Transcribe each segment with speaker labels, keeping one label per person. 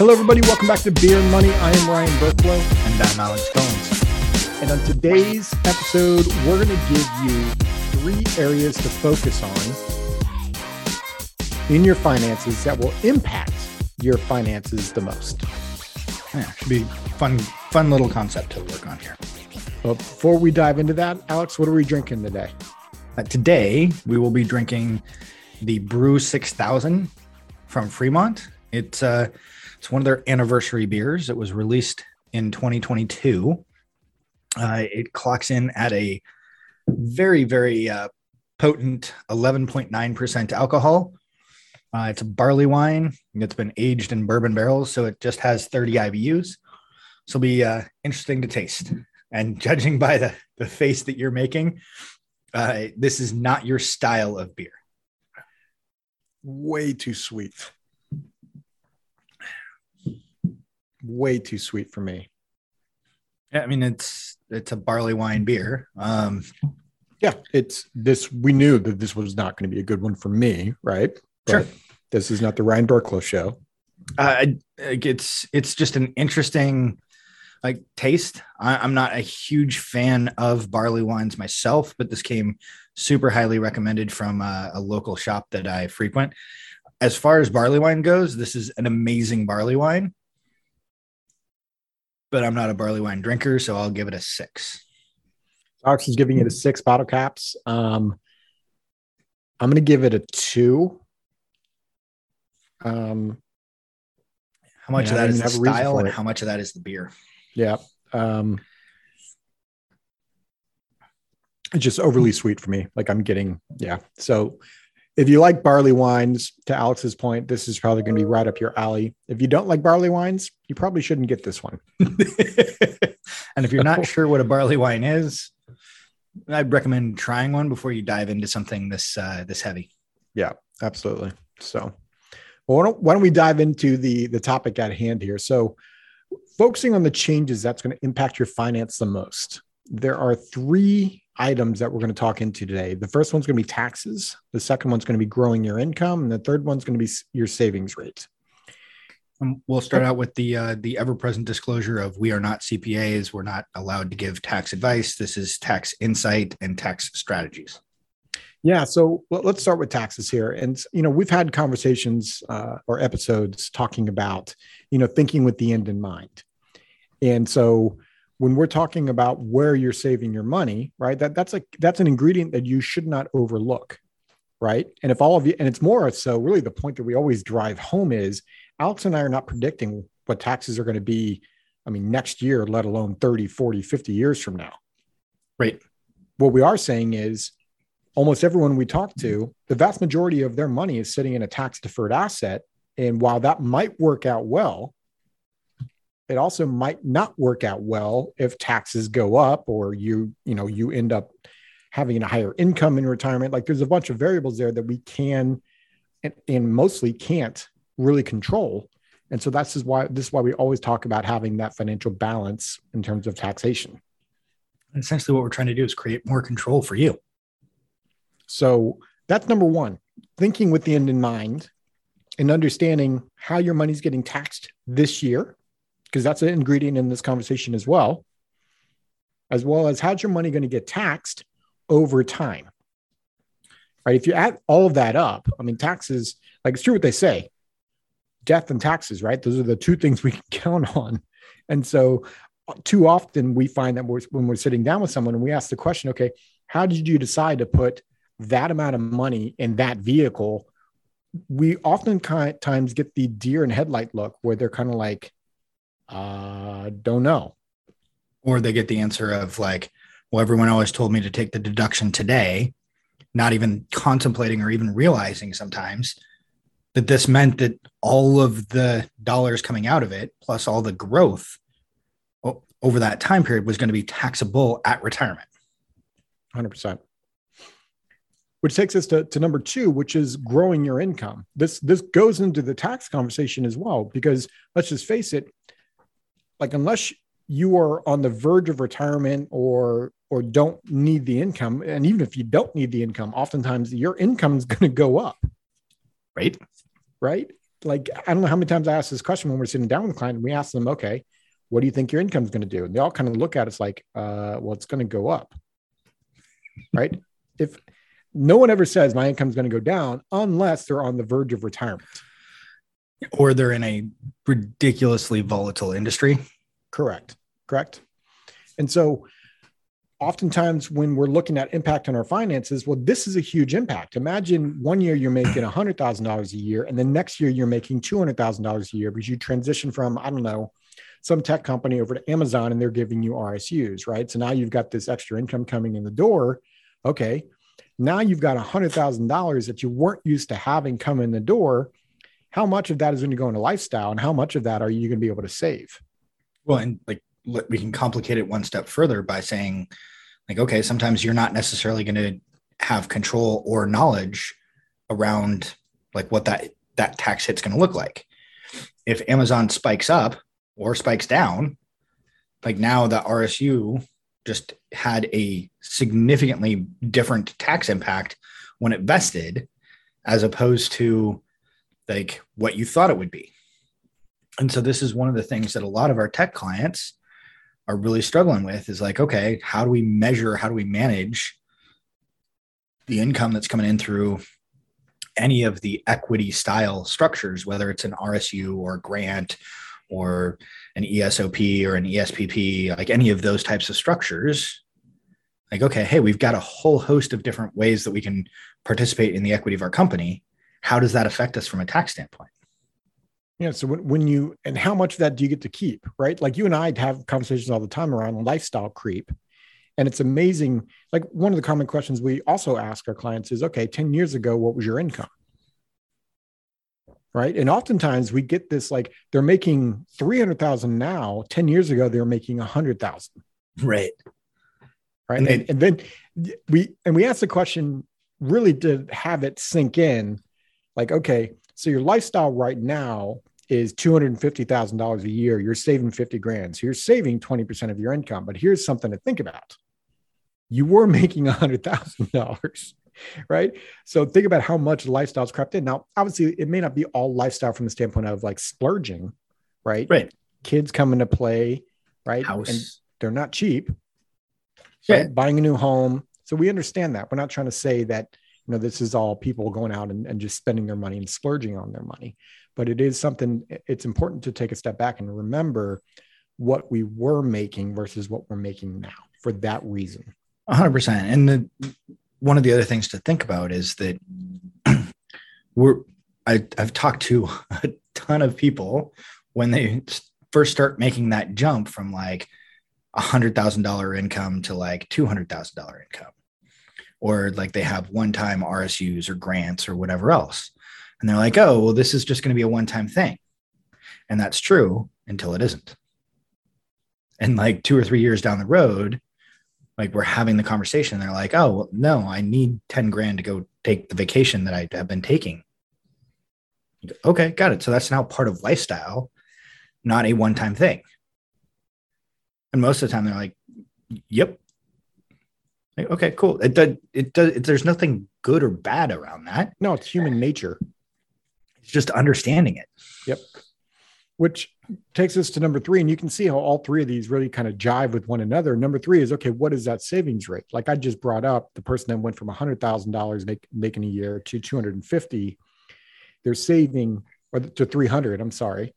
Speaker 1: Hello, everybody. Welcome back to Beer and Money. I am Ryan Burklow.
Speaker 2: And I'm Alex Combs.
Speaker 1: And on today's episode, we're going to give you three areas to focus on in your finances that will impact your finances the most.
Speaker 2: Yeah, should be fun, fun little concept to work on here.
Speaker 1: But before we dive into that, Alex, what are we drinking today?
Speaker 2: Uh, today, we will be drinking the Brew 6000 from Fremont. It's uh, it's one of their anniversary beers. It was released in 2022. Uh, it clocks in at a very, very uh, potent 11.9% alcohol. Uh, it's a barley wine. It's been aged in bourbon barrels, so it just has 30 IBUs. So it'll be uh, interesting to taste. And judging by the, the face that you're making, uh, this is not your style of beer.
Speaker 1: Way too sweet. Way too sweet for me.
Speaker 2: Yeah, I mean it's it's a barley wine beer. Um,
Speaker 1: yeah, it's this. We knew that this was not going to be a good one for me, right?
Speaker 2: Sure.
Speaker 1: This is not the Ryan Burklow show.
Speaker 2: Uh, it's it's just an interesting like taste. I, am not a huge fan of barley wines myself, but this came super highly recommended from a, a local shop that I frequent. As far as barley wine goes, this is an amazing barley wine but I'm not a barley wine drinker, so I'll give it a six.
Speaker 1: Alex is giving it a six bottle caps. Um, I'm going to give it a two. Um,
Speaker 2: how much of that is the style, and how much of that is the beer?
Speaker 1: Yeah, um, it's just overly sweet for me. Like I'm getting, yeah. So if you like barley wines, to Alex's point, this is probably going to be right up your alley. If you don't like barley wines, you probably shouldn't get this one.
Speaker 2: and if you're not sure what a barley wine is, I'd recommend trying one before you dive into something this uh, this heavy.
Speaker 1: Yeah, absolutely. So, well, why don't, why don't we dive into the the topic at hand here? So, focusing on the changes that's going to impact your finance the most. There are three items that we're going to talk into today. The first one's going to be taxes. The second one's going to be growing your income, and the third one's going to be your savings rate.
Speaker 2: Um, we'll start out with the uh, the ever present disclosure of we are not CPAs. We're not allowed to give tax advice. This is tax insight and tax strategies.
Speaker 1: Yeah, so let's start with taxes here. And you know, we've had conversations uh, or episodes talking about you know thinking with the end in mind. And so when we're talking about where you're saving your money, right? That that's like that's an ingredient that you should not overlook, right? And if all of you, and it's more so really the point that we always drive home is Alex and I are not predicting what taxes are going to be. I mean, next year, let alone 30, 40, 50 years from now.
Speaker 2: Right.
Speaker 1: What we are saying is almost everyone we talk to, the vast majority of their money is sitting in a tax deferred asset. And while that might work out well, it also might not work out well if taxes go up or you you know you end up having a higher income in retirement. Like there's a bunch of variables there that we can and, and mostly can't really control. And so that's why this is why we always talk about having that financial balance in terms of taxation.
Speaker 2: Essentially what we're trying to do is create more control for you.
Speaker 1: So that's number one thinking with the end in mind and understanding how your money's getting taxed this year because that's an ingredient in this conversation as well, as well as how's your money going to get taxed over time? Right. If you add all of that up, I mean, taxes, like it's true what they say death and taxes, right? Those are the two things we can count on. And so, uh, too often we find that we're, when we're sitting down with someone and we ask the question, okay, how did you decide to put that amount of money in that vehicle? We oftentimes get the deer in headlight look where they're kind of like, uh, don't know.
Speaker 2: Or they get the answer of like, well, everyone always told me to take the deduction today, not even contemplating or even realizing sometimes that this meant that all of the dollars coming out of it, plus all the growth over that time period, was going to be taxable at retirement.
Speaker 1: 100%. Which takes us to, to number two, which is growing your income. This this goes into the tax conversation as well, because let's just face it, like unless you are on the verge of retirement or or don't need the income and even if you don't need the income oftentimes your income is going to go up
Speaker 2: right
Speaker 1: right like I don't know how many times I ask this question when we're sitting down with a client and we ask them, okay, what do you think your income is going to do? And they all kind of look at us like, uh, well, it's going to go up. right. If no one ever says my income is going to go down unless they're on the verge of retirement
Speaker 2: or they're in a ridiculously volatile industry.
Speaker 1: Correct. Correct. And so oftentimes when we're looking at impact on our finances, well, this is a huge impact. Imagine one year you're making $100,000 a year, and the next year you're making $200,000 a year because you transition from, I don't know, some tech company over to Amazon and they're giving you RSUs, right? So now you've got this extra income coming in the door. Okay. Now you've got $100,000 that you weren't used to having come in the door. How much of that is going to go into lifestyle and how much of that are you going to be able to save?
Speaker 2: Well, and like we can complicate it one step further by saying, like, okay, sometimes you're not necessarily going to have control or knowledge around like what that that tax hit's going to look like. If Amazon spikes up or spikes down, like now the RSU just had a significantly different tax impact when it vested as opposed to like what you thought it would be. And so this is one of the things that a lot of our tech clients are really struggling with is like, okay, how do we measure, how do we manage the income that's coming in through any of the equity style structures, whether it's an RSU or grant or an ESOP or an ESPP, like any of those types of structures. Like, okay, hey, we've got a whole host of different ways that we can participate in the equity of our company. How does that affect us from a tax standpoint?
Speaker 1: Yeah. So when, when you, and how much of that do you get to keep, right? Like you and I have conversations all the time around lifestyle creep. And it's amazing. Like one of the common questions we also ask our clients is, okay, 10 years ago, what was your income? Right. And oftentimes we get this like they're making 300,000 now. 10 years ago, they were making 100,000.
Speaker 2: Right.
Speaker 1: Right. And, and, and then we, and we ask the question really to have it sink in like, okay, so your lifestyle right now is $250,000 a year, you're saving 50 grand. So you're saving 20% of your income. But here's something to think about. You were making $100,000, right? So think about how much lifestyle's crept in. Now, obviously, it may not be all lifestyle from the standpoint of like splurging, right?
Speaker 2: Right.
Speaker 1: Kids come into play, right?
Speaker 2: House.
Speaker 1: And they're not cheap.
Speaker 2: Yeah.
Speaker 1: Buying a new home. So we understand that. We're not trying to say that, you know, this is all people going out and, and just spending their money and splurging on their money. But it is something it's important to take a step back and remember what we were making versus what we're making now for that reason.
Speaker 2: 100% and the one of the other things to think about is that we're I, i've talked to a ton of people when they first start making that jump from like a hundred thousand dollar income to like two hundred thousand dollar income or like they have one time rsus or grants or whatever else and they're like, oh, well, this is just going to be a one time thing. And that's true until it isn't. And like two or three years down the road, like we're having the conversation. They're like, oh, well, no, I need 10 grand to go take the vacation that I have been taking. Okay, got it. So that's now part of lifestyle, not a one time thing. And most of the time they're like, yep. Like, okay, cool. It does, it does, it, there's nothing good or bad around that.
Speaker 1: No, it's human nature.
Speaker 2: It's just understanding it.
Speaker 1: Yep. Which takes us to number three. And you can see how all three of these really kind of jive with one another. Number three is okay, what is that savings rate? Like I just brought up the person that went from $100,000 make, making a year to 250, they're saving, or to 300, I'm sorry,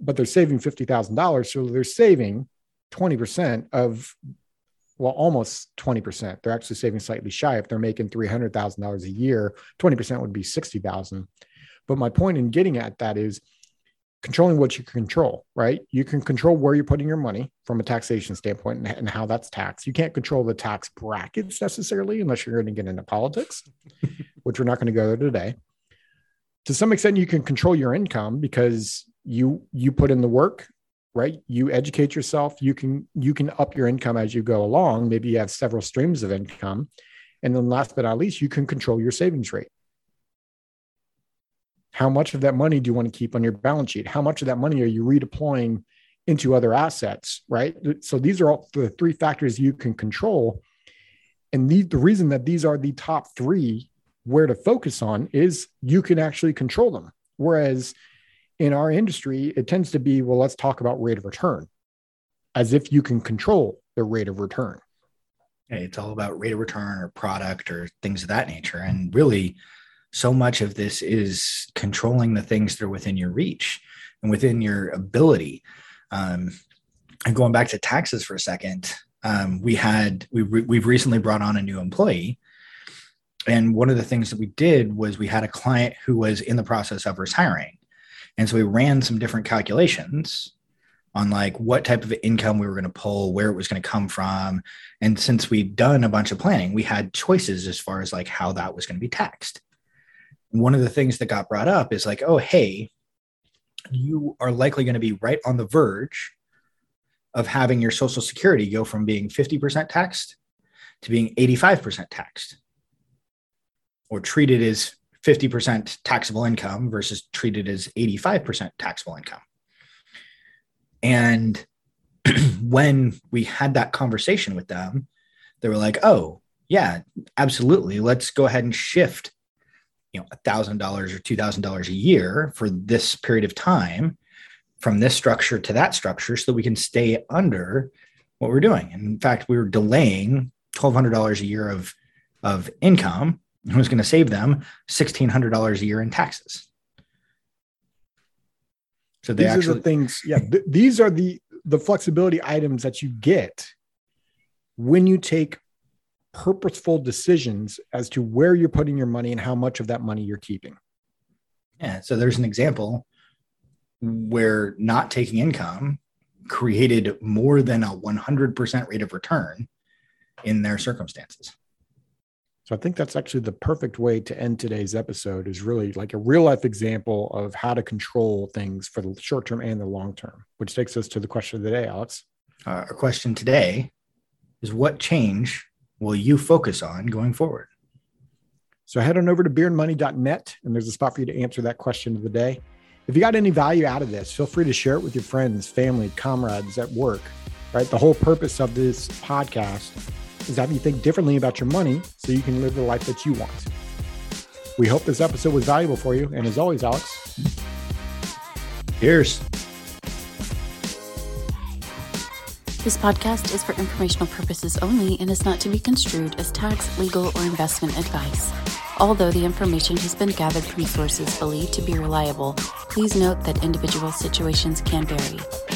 Speaker 1: but they're saving $50,000. So they're saving 20% of, well, almost 20%. They're actually saving slightly shy. If they're making $300,000 a year, 20% would be 60,000. But my point in getting at that is controlling what you can control, right? You can control where you're putting your money from a taxation standpoint and, and how that's taxed. You can't control the tax brackets necessarily unless you're going to get into politics, which we're not going to go there today. To some extent, you can control your income because you you put in the work, right? You educate yourself. You can you can up your income as you go along. Maybe you have several streams of income, and then last but not least, you can control your savings rate how much of that money do you want to keep on your balance sheet? How much of that money are you redeploying into other assets? Right. So these are all the three factors you can control. And the, the reason that these are the top three where to focus on is you can actually control them. Whereas in our industry, it tends to be, well, let's talk about rate of return as if you can control the rate of return.
Speaker 2: It's all about rate of return or product or things of that nature. And really, so much of this is controlling the things that are within your reach and within your ability. Um, and going back to taxes for a second, um, we had we re- we've recently brought on a new employee, and one of the things that we did was we had a client who was in the process of retiring, and so we ran some different calculations on like what type of income we were going to pull, where it was going to come from, and since we'd done a bunch of planning, we had choices as far as like how that was going to be taxed. One of the things that got brought up is like, oh hey, you are likely going to be right on the verge of having your social security go from being 50% taxed to being 85% taxed or treated as 50% taxable income versus treated as 85% taxable income. And when we had that conversation with them, they were like, oh, yeah, absolutely. Let's go ahead and shift, you know, $1,000 or $2,000 a year for this period of time from this structure to that structure so that we can stay under what we're doing. And in fact, we were delaying $1,200 a year of, of income was going to save them $1,600 a year in taxes.
Speaker 1: So they these actually, are the things, yeah, th- these are the, the flexibility items that you get when you take purposeful decisions as to where you're putting your money and how much of that money you're keeping.
Speaker 2: Yeah. So there's an example where not taking income created more than a 100% rate of return in their circumstances.
Speaker 1: So I think that's actually the perfect way to end today's episode is really like a real life example of how to control things for the short term and the long term, which takes us to the question of the day, Alex.
Speaker 2: Uh, our question today is what change will you focus on going forward?
Speaker 1: So head on over to beerandmoney.net and there's a spot for you to answer that question of the day. If you got any value out of this, feel free to share it with your friends, family, comrades at work. Right? The whole purpose of this podcast is have you think differently about your money so you can live the life that you want. We hope this episode was valuable for you. And as always, Alex,
Speaker 2: cheers.
Speaker 3: This podcast is for informational purposes only and is not to be construed as tax, legal, or investment advice. Although the information has been gathered from sources believed to be reliable, please note that individual situations can vary.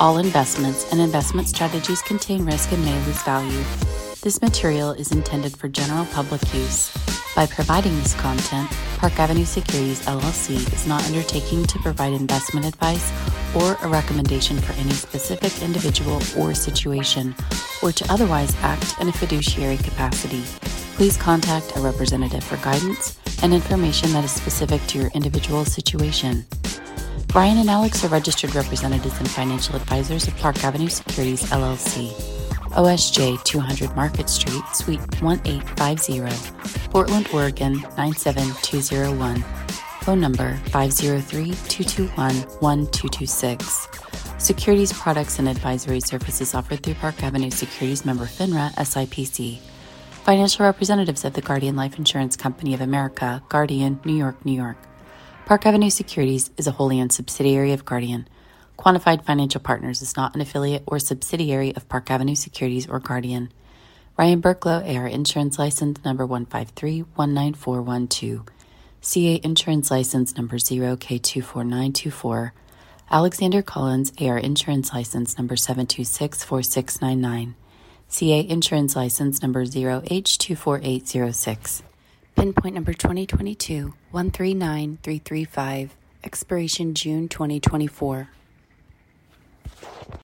Speaker 3: All investments and investment strategies contain risk and may lose value. This material is intended for general public use. By providing this content, Park Avenue Securities LLC is not undertaking to provide investment advice or a recommendation for any specific individual or situation, or to otherwise act in a fiduciary capacity. Please contact a representative for guidance and information that is specific to your individual situation. Ryan and Alex are registered representatives and financial advisors of Park Avenue Securities LLC. OSJ 200 Market Street, Suite 1850, Portland, Oregon 97201. Phone number 503 221 1226. Securities products and advisory services offered through Park Avenue Securities member FINRA SIPC. Financial representatives of the Guardian Life Insurance Company of America, Guardian, New York, New York. Park Avenue Securities is a wholly owned subsidiary of Guardian. Quantified Financial Partners is not an affiliate or subsidiary of Park Avenue Securities or Guardian. Ryan Burklow, AR Insurance License number 153-19412. CA Insurance License number 0K24924. Alexander Collins, AR Insurance License number 7264699. CA Insurance License Number 0H24806. Pinpoint number 2022 139335. Expiration June 2024.